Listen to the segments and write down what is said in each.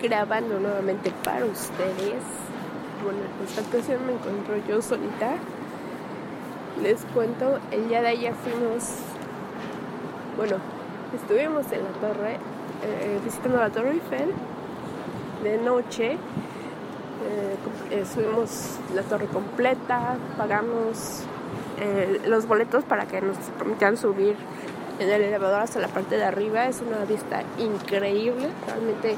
grabando nuevamente para ustedes. Bueno, en esta ocasión me encuentro yo solita. Les cuento, el día de ayer fuimos, bueno, estuvimos en la torre, eh, visitando la Torre Eiffel de noche. Eh, eh, subimos la torre completa, pagamos eh, los boletos para que nos permitan subir en el elevador hasta la parte de arriba. Es una vista increíble. Realmente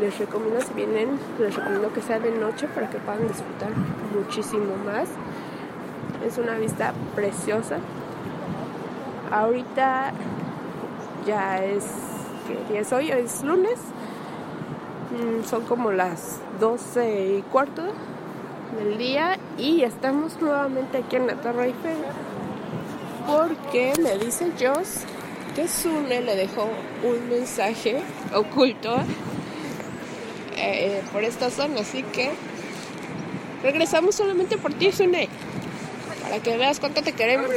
les recomiendo, si vienen, les recomiendo que sea de noche para que puedan disfrutar muchísimo más. Es una vista preciosa. Ahorita ya es, ¿qué día es hoy? Hoy es lunes. Mm, son como las 12 y cuarto del día y estamos nuevamente aquí en la Torre Eiffel porque me dice Joss que Sune le dejó un mensaje oculto eh, por esta zona, así que regresamos solamente por ti, Sune, para que veas cuánto te queremos.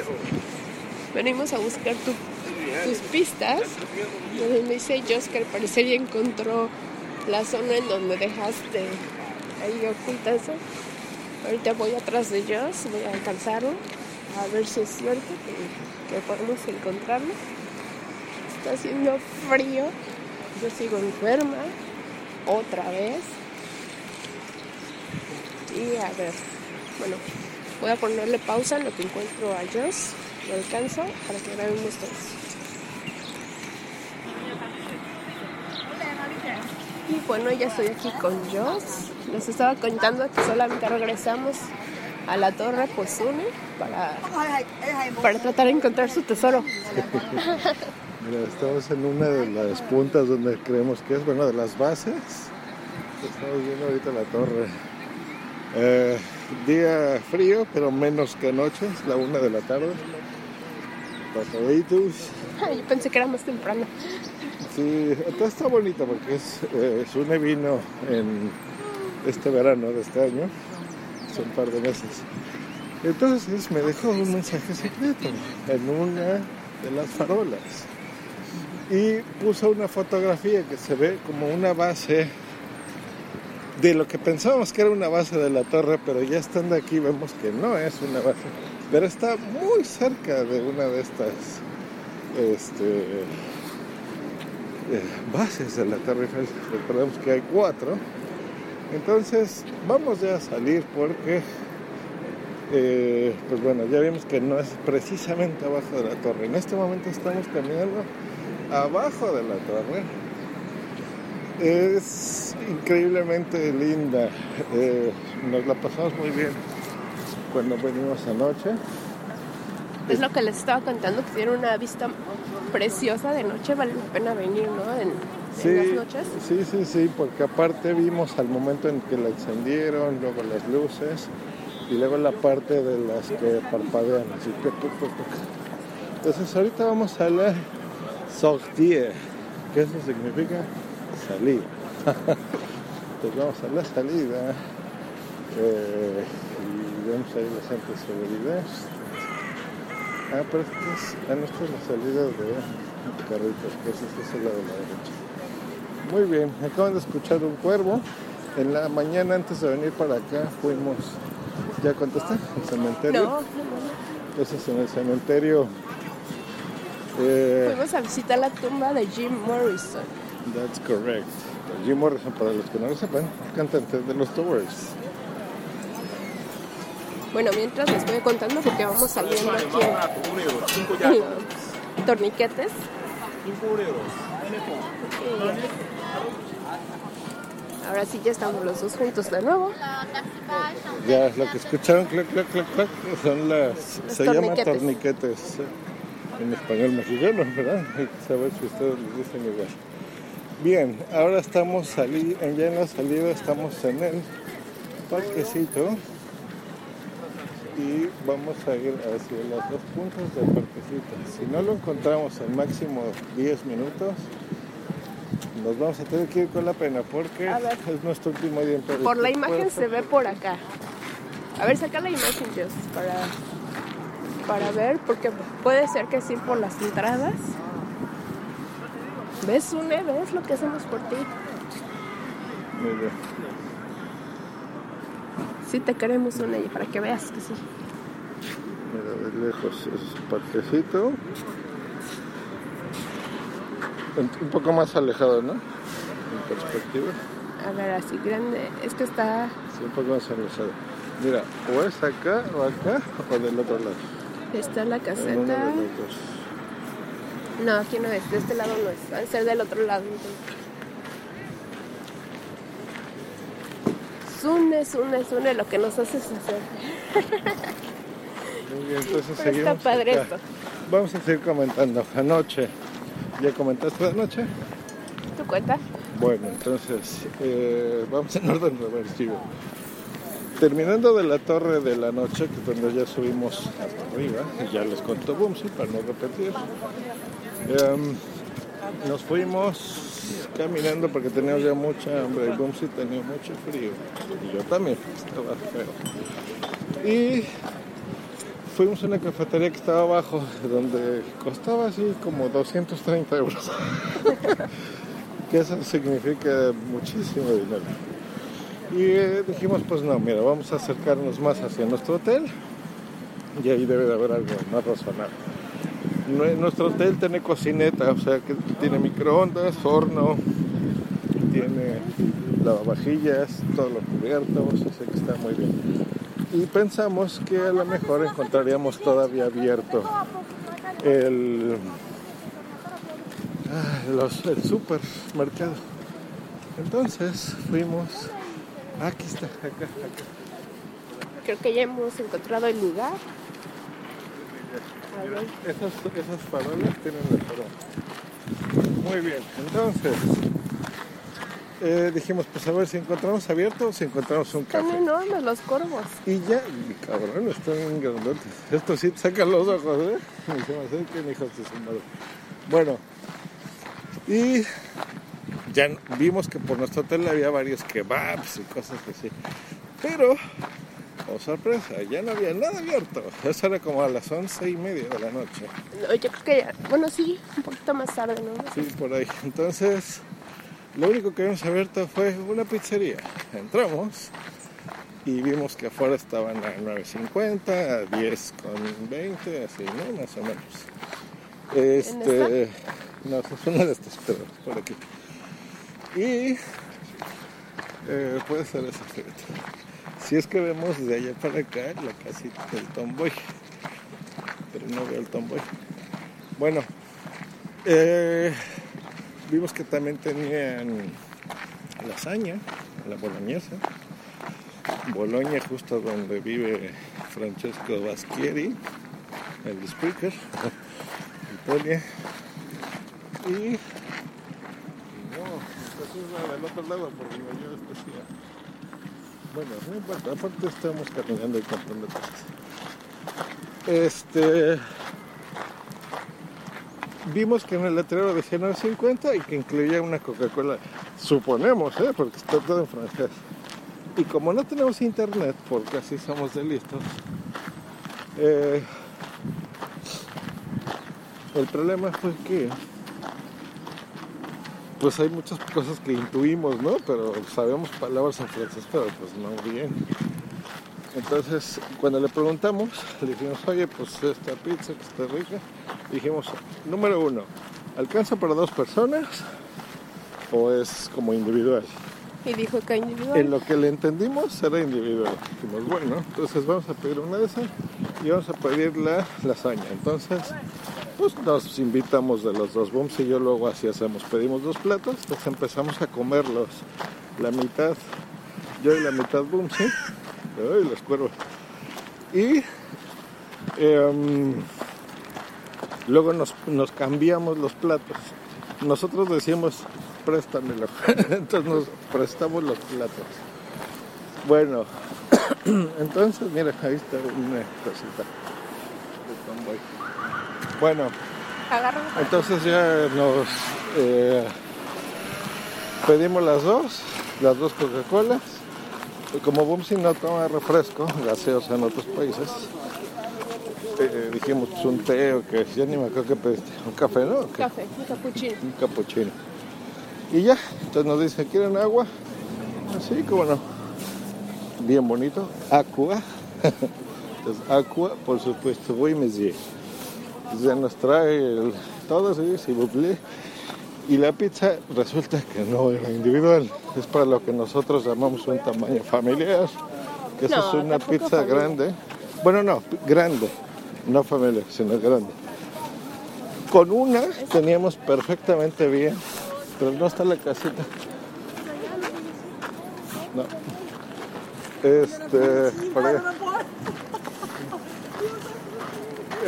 Venimos a buscar tus pistas. Me dice Joss que al parecer ya encontró la zona en donde dejaste ahí oculta. Ahorita voy atrás de ellos, voy a alcanzarlo, a ver si es cierto que, que podemos encontrarlo. Está haciendo frío, yo sigo enferma, otra vez. Y a ver, bueno, voy a ponerle pausa en lo que encuentro a Joss, lo alcanzo para que grabemos todos. Y bueno, ya estoy aquí con Joss. Les estaba contando que solamente regresamos a la torre Pozune para, para tratar de encontrar su tesoro. Mira, estamos en una de las puntas donde creemos que es, bueno, de las bases. Estamos viendo ahorita la torre. Eh, día frío, pero menos que anoche, es la una de la tarde. Pasaditos. Yo pensé que era más temprano. Sí, todo está bonito porque es, eh, Sune vino en este verano de este año, hace un par de meses. Entonces me dejó un mensaje secreto en una de las farolas y puso una fotografía que se ve como una base de lo que pensábamos que era una base de la torre, pero ya estando aquí vemos que no es una base, pero está muy cerca de una de estas este, eh, bases de la Torre. Recordemos que hay cuatro. Entonces vamos ya a salir porque, eh, pues bueno, ya vimos que no es precisamente abajo de la torre. En este momento estamos caminando abajo de la torre. Es increíblemente linda. Eh, nos la pasamos muy bien cuando venimos anoche. Es lo que les estaba contando, que tiene una vista preciosa de noche, vale la pena venir, ¿no? En, Sí, en las noches. sí, sí, sí, porque aparte vimos al momento en que la encendieron, luego las luces y luego la parte de las que parpadean, así tuc. Entonces ahorita vamos a la sortie, que eso significa salir. Entonces vamos a la salida eh, y vemos ahí los centros de seguridad. Ah, pero esta es, ah, no, esta es la salida de carritos, que es este es el lado de la derecha. Muy bien, acaban de escuchar un cuervo. En la mañana antes de venir para acá fuimos, ¿ya contesté? El cementerio. No, Entonces en el cementerio, eh, fuimos a visitar la tumba de Jim Morrison. that's correct. Jim Morrison, para los que no lo sepan, cantante de los Doors. Bueno, mientras les voy contando porque vamos saliendo aquí en torniquetes. Y ahora sí ya estamos los dos juntos de nuevo. Ya, lo que escucharon, clac, clac, clac, clac, son las, Los se llaman torniquetes. torniquetes en español mexicano, ¿verdad? Hay que saber si ustedes les dicen igual. Bien, ahora estamos sali en- ya en la salida, estamos en el parquecito y vamos a ir hacia las dos puntas del parquecito. Si no lo encontramos en máximo 10 minutos, nos vamos a tener que ir con la pena porque A ver. es nuestro último día en. Por la imagen se ve por acá. A ver, saca la imagen, Jess, para, para ver, porque puede ser que sí por las entradas. ¿Ves, Une? ¿Ves lo que hacemos por ti? Sí te queremos una para que veas que sí. Mira, de lejos es parquecito. Un un poco más alejado, ¿no? En perspectiva. A ver, así grande. Es que está... Sí, un poco más alejado. Mira, o es acá o acá o del otro lado. Está la caseta. No, aquí no es. De este lado no es. Va a ser del otro lado. Sune, Sune, Sune, lo que nos haces hacer. Muy bien, entonces Pero está seguimos padre acá. esto. Vamos a seguir comentando. Anoche, ¿ya comentaste de anoche? ¿Tu cuenta? Bueno, entonces eh, vamos en orden reversivo. Terminando de la torre de la noche, que donde ya subimos hasta arriba, y ya les contó Bumsy para no repetir. em, nos fuimos caminando porque teníamos ya mucha hambre y Bumsy tenía mucho frío. Y yo también, estaba feo. Y fuimos a una cafetería que estaba abajo, donde costaba así como 230 euros. que eso significa muchísimo dinero. Y eh, dijimos, pues no, mira, vamos a acercarnos más hacia nuestro hotel y ahí debe de haber algo más razonable. Nue- Nuestro hotel tiene cocineta, o sea que tiene microondas, horno, tiene lavavajillas, todo lo cubierto, o sea que está muy bien. Y pensamos que a lo mejor encontraríamos todavía abierto el, ah, los, el supermercado. Entonces fuimos, aquí está, acá, acá. Creo que ya hemos encontrado el lugar. Esas, esas farolas tienen el farol. Muy bien, entonces eh, dijimos, pues a ver si encontramos abierto o si encontramos un Están café. enormes los corvos. Y ya, y cabrón, están grandotes. Esto sí te sacan los ojos, ¿eh? Ni se me hijos de su madre. Bueno, y ya vimos que por nuestro hotel había varios kebabs y cosas así. Pero, oh sorpresa, ya no había nada abierto. Eso era como a las once y media de la noche. No, yo creo que ya. Bueno, sí, un poquito más tarde, ¿no? Sí, por ahí. Entonces, lo único que vimos abierto fue una pizzería. Entramos y vimos que afuera estaban a 9.50, a 10 con 20, así, ¿no? Más o menos. Este, no, es una de estas, pero por aquí. Y eh, puede ser esa, fíjate. Si es que vemos de allá para acá la casita del tomboy, pero no veo el tomboy. Bueno, eh, vimos que también tenían lasaña, la boloñesa. Boloña, justo donde vive Francesco Baschieri, el speaker, Italia. Y, y no, esta es la del otro lado, porque yo decía. Bueno, no importa, aparte estamos caminando y comprando cosas. Este vimos que en el letrero decía 9.50 y que incluía una Coca-Cola. Suponemos, ¿eh? porque está todo en francés. Y como no tenemos internet, porque así somos de listos, eh, el problema fue que pues hay muchas cosas que intuimos, ¿no? Pero sabemos palabras en francés, pero pues no bien. Entonces, cuando le preguntamos, le dijimos, oye, pues esta pizza que está rica, dijimos, número uno, ¿alcanza para dos personas o es como individual? Y dijo que individual. En lo que le entendimos era individual. Dijimos, bueno, entonces vamos a pedir una de esas y vamos a pedir la lasaña. Entonces, pues nos invitamos de los dos booms y yo luego así hacemos. Pedimos dos platos, entonces empezamos a comerlos. La mitad, yo y la mitad booms, ¿sí? Ay, los cuervos. Y em, luego nos, nos cambiamos los platos. Nosotros decíamos, préstamelo. Entonces nos prestamos los platos. Bueno, entonces, mira, ahí está una cosita. Bueno, entonces ya nos eh, pedimos las dos, las dos Coca-Colas. Y como Bumsy no toma refresco, gaseosa en otros países, eh, dijimos pues, un té o que ya ni me acuerdo que pediste, un café, ¿no? ¿O qué? café, un capuchino. un capuchino. Y ya, entonces nos dice, ¿quieren agua? Así como no. Bien bonito. Aqua. Entonces, aqua, por supuesto, voy monsieur. Ya nos trae el, todo, sí, si plaît. Y la pizza resulta que no era individual, es para lo que nosotros llamamos un tamaño familiar, que No, es una pizza grande. Bueno, no, grande, no familiar, sino grande. Con una teníamos perfectamente bien, pero no está la casita. No. Este, por ahí.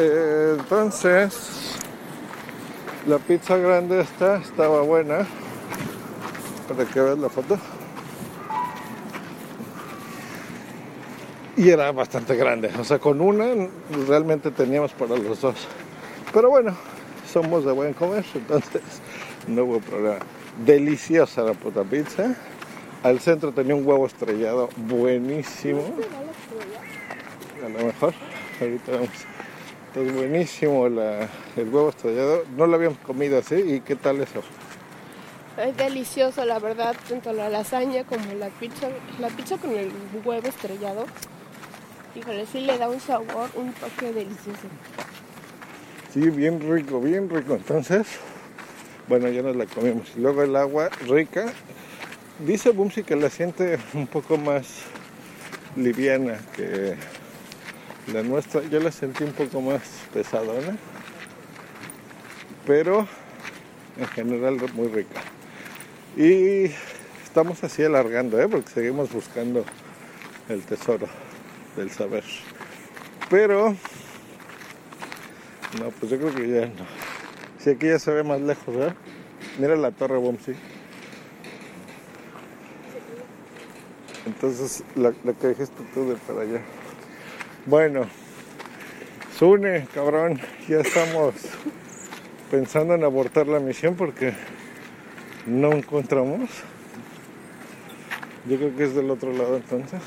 Eh, entonces, la pizza grande esta estaba buena. Para que veas la foto. Y era bastante grande. O sea, con una realmente teníamos para los dos. Pero bueno, somos de buen comer, entonces no hubo problema. Deliciosa la puta pizza. Al centro tenía un huevo estrellado buenísimo. A lo mejor, ahorita vemos. Entonces buenísimo la- el huevo estrellado. No lo habíamos comido así. ¿Y qué tal eso? Es delicioso, la verdad, tanto la lasaña como la pizza. La pizza con el huevo estrellado. Híjole, sí le da un sabor, un toque delicioso. Sí, bien rico, bien rico. Entonces, bueno, ya nos la comimos. Luego el agua rica. Dice Bumsy que la siente un poco más liviana que la nuestra. Yo la sentí un poco más pesadona. Pero en general muy rica. Y estamos así alargando, ¿eh? porque seguimos buscando el tesoro del saber. Pero no, pues yo creo que ya no. Si aquí ya se ve más lejos, ¿verdad? Mira la torre Bomsi. Entonces, la, la que dijiste tú de para allá. Bueno, Sune, cabrón, ya estamos pensando en abortar la misión porque no encontramos. Yo creo que es del otro lado entonces.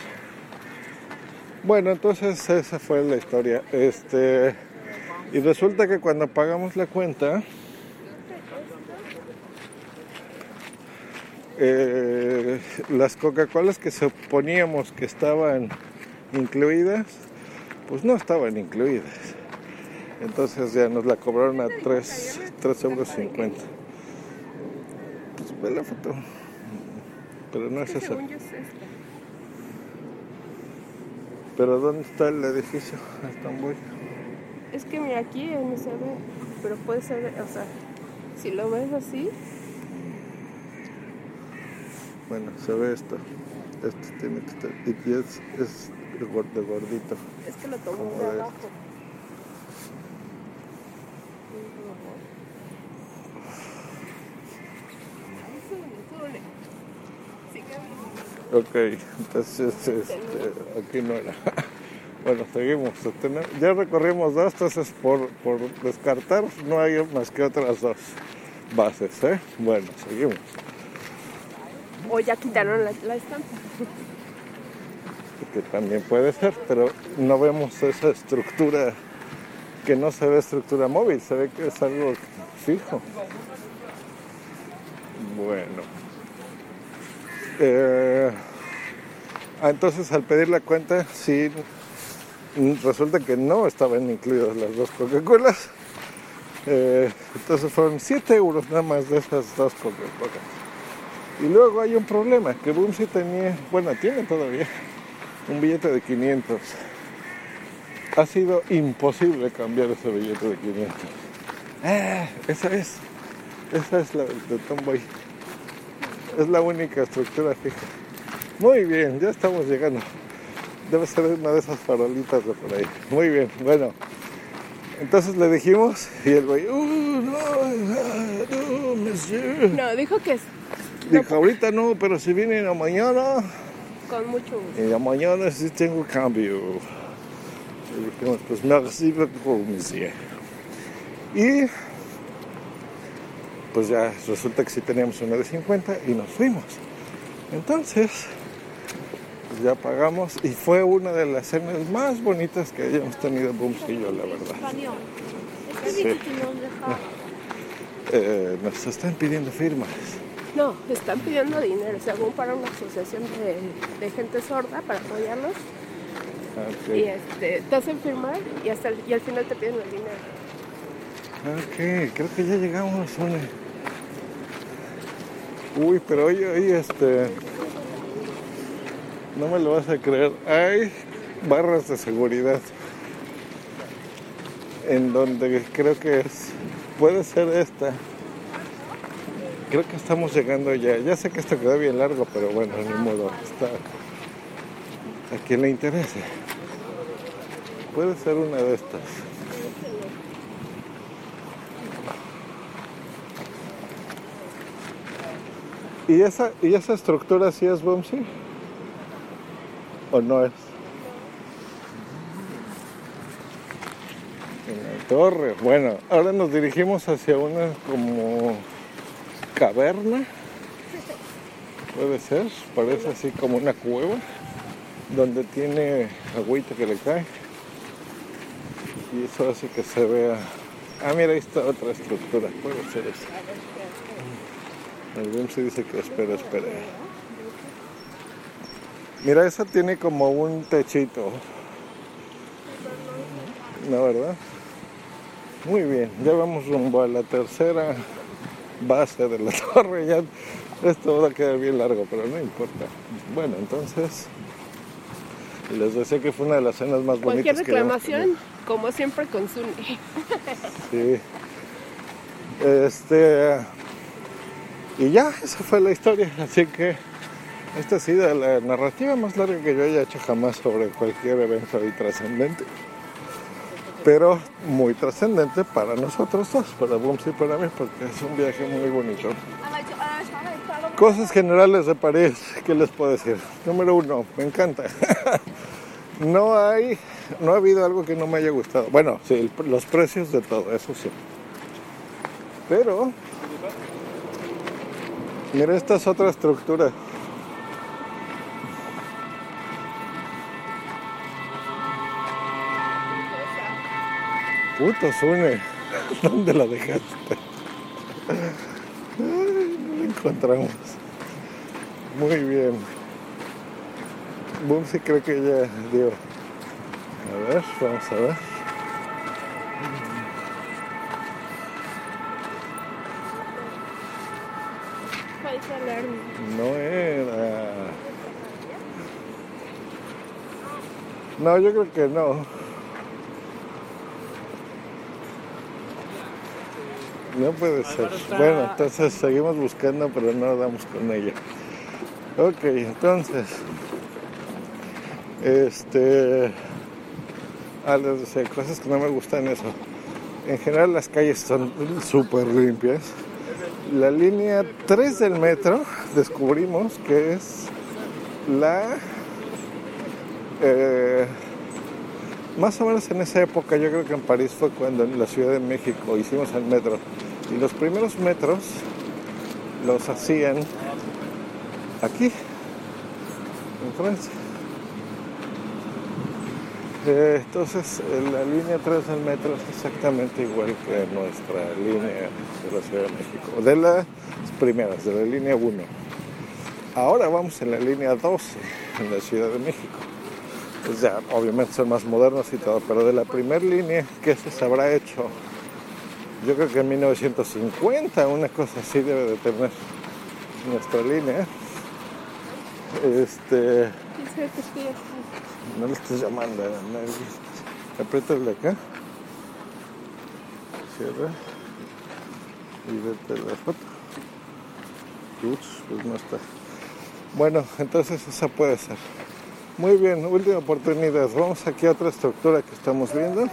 Bueno, entonces esa fue la historia. Este. Y resulta que cuando pagamos la cuenta, eh, las Coca-Colas que suponíamos que estaban incluidas, pues no estaban incluidas. Entonces ya nos la cobraron a 3, euros 50. Pues ve la foto. Pero no es esa. Pero ¿dónde está el edificio? Estambul. Es que mira, aquí no se ve, pero puede ser, o sea, si lo ves así, Bueno, se ve esto. Esto tiene que estar. Y es, es de gor- de gordito. es que lo tomo Como de ves. abajo. Ok, entonces este, aquí no era. Bueno, seguimos. Tenemos- Ya recorrimos dos, entonces por, por descartar no hay más que otras dos bases. ¿eh? Bueno, seguimos. O ya quitaron la, la estampa. Que también puede ser, pero no vemos esa estructura que no se ve estructura móvil, se ve que es algo fijo. Bueno. Eh, entonces al pedir la cuenta, sí, resulta que no estaban incluidas las dos Coca-Colas. Eh, entonces fueron 7 euros nada más de esas dos Coca-Colas. Y luego hay un problema, que Boom sí tenía, bueno, tiene todavía un billete de 500. Ha sido imposible cambiar ese billete de 500. Ah, esa es. Esa es la de Tomboy. Es la única estructura fija. Muy bien, ya estamos llegando. Debe ser una de esas farolitas de por ahí. Muy bien, bueno. Entonces le dijimos y el güey, "Uh, no, no, monsieur". No, dijo que es Dijo, ahorita no, pero si vienen a mañana, con mucho gusto. y mañana sí tengo cambio. Pues merci monsieur. Y pues ya resulta que sí teníamos una de 50 y nos fuimos. Entonces, pues ya pagamos y fue una de las cenas más bonitas que hayamos tenido Booms y yo, la verdad. Sí. Eh, nos están pidiendo firmas. No, están pidiendo dinero, según para una asociación de, de gente sorda para apoyarlos. Ok. Y este, te hacen firmar y, hasta el- y al final te piden el dinero. Ok, creo que ya llegamos, Sune. Uy, pero hoy, hoy, este. No me lo vas a creer. Hay barras de seguridad. En donde creo que es. Puede ser esta. Creo que estamos llegando ya. Ya sé que esto quedó bien largo, pero bueno, ni modo. Está. A quien le interese. Puede ser una de estas. ¿Y esa, ¿Y esa estructura sí es Bumsy? ¿O no es? En la torre. Bueno, ahora nos dirigimos hacia una como caverna. Puede ser, parece así como una cueva donde tiene agüita que le cae. Y eso hace que se vea. Ah, mira, ahí está otra estructura. Puede ser esa. El BIMSI dice que espera, espera. Mira, esa tiene como un techito. ¿No, verdad? Muy bien, ya vamos rumbo a la tercera base de la torre. Ya esto va a quedar bien largo, pero no importa. Bueno, entonces les decía que fue una de las cenas más Cualquier bonitas que habíamos reclamación, como siempre, con Zuni. Sí. Este. Y ya, esa fue la historia. Así que esta ha sido la narrativa más larga que yo haya hecho jamás sobre cualquier evento ahí trascendente. Pero muy trascendente para nosotros dos, para Booms y para mí, porque es un viaje muy bonito. Cosas generales de París, ¿qué les puedo decir? Número uno, me encanta. no hay, no ha habido algo que no me haya gustado. Bueno, sí, los precios de todo, eso sí. Pero, mira, esta es otra estructura. Puto Sune, ¿dónde la dejaste? Ay, no la encontramos. Muy bien. Boom, sí creo que ya dio. A ver, vamos a ver. No era. No, yo creo que no. No puede ser. Bueno, entonces seguimos buscando, pero no damos con ella. Ok, entonces. Este. Ah, les decía, cosas que no me gustan eso. En general las calles son súper limpias. La línea 3 del metro descubrimos que es la... eh, más o menos en esa época, yo creo que en París fue cuando en la Ciudad de México hicimos el metro. Y los primeros metros los hacían aquí, en Francia. Eh, entonces, la línea 3 del metro es exactamente igual que nuestra línea de la Ciudad de México, de las primeras, de la línea 1. Ahora vamos en la línea 12 en la Ciudad de México. Pues ya, obviamente son más modernos y todo, pero de la primera línea que se habrá hecho, yo creo que en 1950, una cosa así debe de tener nuestra línea. Este. No le estés llamando a nadie. De acá. Cierra. Y vete la foto. Ups, pues no está. Bueno, entonces esa puede ser. Muy bien, última oportunidad. Vamos aquí a otra estructura que estamos viendo.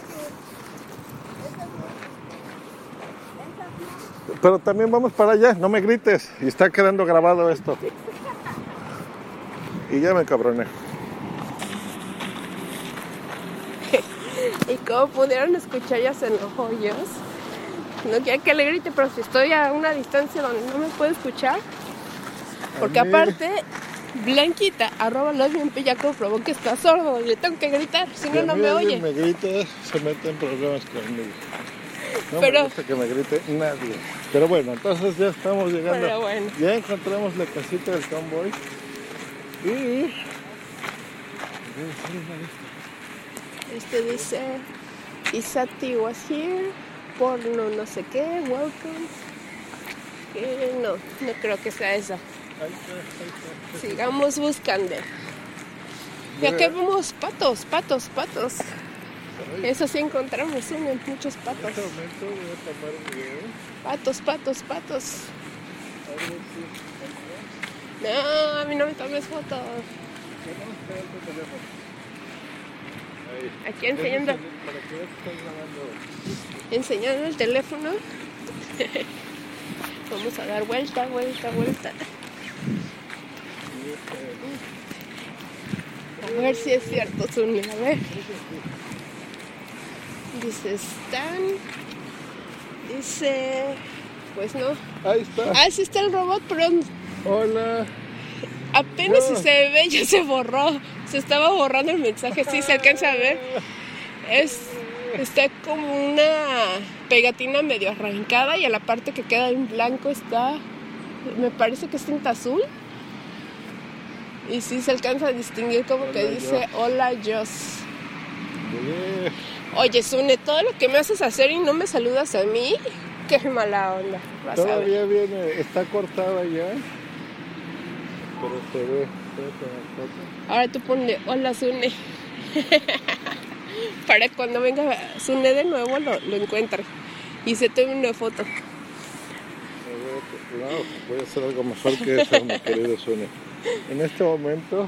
Pero también vamos para allá, no me grites. Y está quedando grabado esto. Y ya me cabroné. Y como pudieron escuchar, ya se enojó hoyos. No quiere que le grite, pero si estoy a una distancia donde no me puede escuchar. Porque aparte, Blanquita, arroba los bien pillaco, probó que está sordo y le tengo que gritar, si Si no, no me oye. me grita, se mete en problemas conmigo. No Pero- me gusta que me grite nadie. Pero bueno, entonces ya estamos llegando. Pero bueno. Ya encontramos la casita del convoy. Y. Este dice, Isati was here, porno no sé qué, welcome. Eh, no, no creo que sea esa. Sigamos buscando. Y aquí vemos patos, patos, patos. Eso sí encontramos, uno, muchos En patos. este momento voy a tomar un video. Patos, patos, patos. Si No, a mí no me tomes. Ahí. Aquí enseñando, enseñando el teléfono. Vamos a dar vuelta, vuelta, vuelta. A ver si es cierto, Zuni, a ver. Dice Stan. Dice. Pues no. Ahí está. Ah, sí está el robot, pero Hola. apenas No. si se ve, ya se borró. Se estaba borrando el mensaje, sí se alcanza a ver. Es. Está como una pegatina medio arrancada y a la parte que queda en blanco está. Me parece que es tinta azul. Y sí se alcanza a distinguir como que dice Hola Joss. Llegué. Oye, Sune, todo lo que me haces hacer y no me saludas a mí, qué mala onda. Vas a ver. Todavía viene, está cortada ya. Pero se ve. Ahora tú ponle Hola Sune. Para cuando venga Sune de nuevo lo, lo encuentre y se tome una foto. No, voy a hacer algo mejor que eso, mi querido Sune. En este momento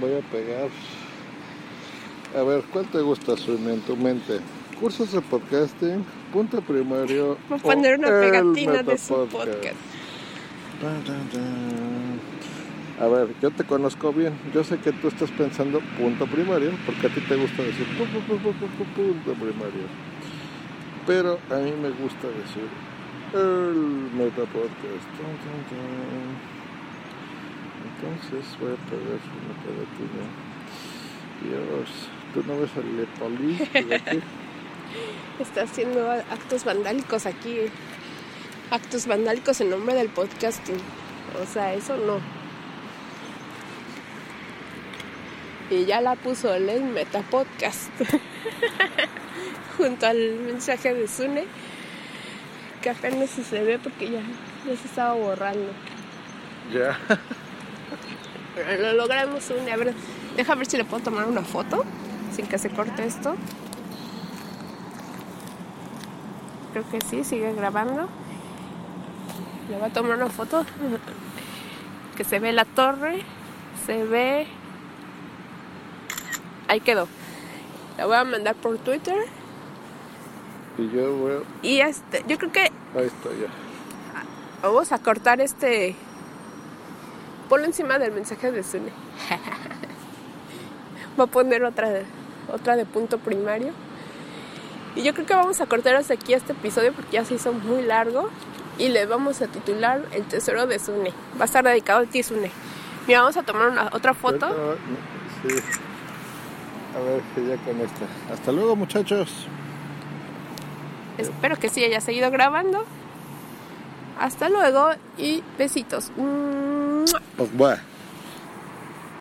voy a pegar. A ver, ¿cuál te gusta, Sune, en tu mente? Cursos de podcasting, punto primario. Voy a poner una pegatina de su podcast. A ver, yo te conozco bien. Yo sé que tú estás pensando punto primario, porque a ti te gusta decir pu- pu- pu- pu- pu- pu- punto primario. Pero a mí me gusta decir el metapodcast. Entonces voy a pegar una pegatina. Dios, ¿tú no ves al aquí? Está haciendo actos vandálicos aquí. Actos vandálicos en nombre del podcasting. O sea, eso no. Y ya la puso él en Metapodcast. Junto al mensaje de Sune. Que apenas se ve porque ya, ya se estaba borrando. Ya. Lo logramos Sune. A ver, deja ver si le puedo tomar una foto. Sin que se corte esto. Creo que sí, sigue grabando. Le voy a tomar una foto. Que se ve la torre. Se ve. Ahí quedó. La voy a mandar por Twitter. Y yo voy a... Y este, yo creo que Ahí está ya. vamos a cortar este. Ponlo encima del mensaje de Sune. Voy a poner otra de, otra de punto primario. Y yo creo que vamos a cortar hasta aquí este episodio porque ya se hizo muy largo. Y le vamos a titular El tesoro de Sune. Va a estar dedicado a ti, Sune. Mira, vamos a tomar una, otra foto. Sí. A ver, que ya con esta. Hasta luego, muchachos. Espero que sí haya seguido grabando. Hasta luego y besitos. ¡Mua! Pues, bueno.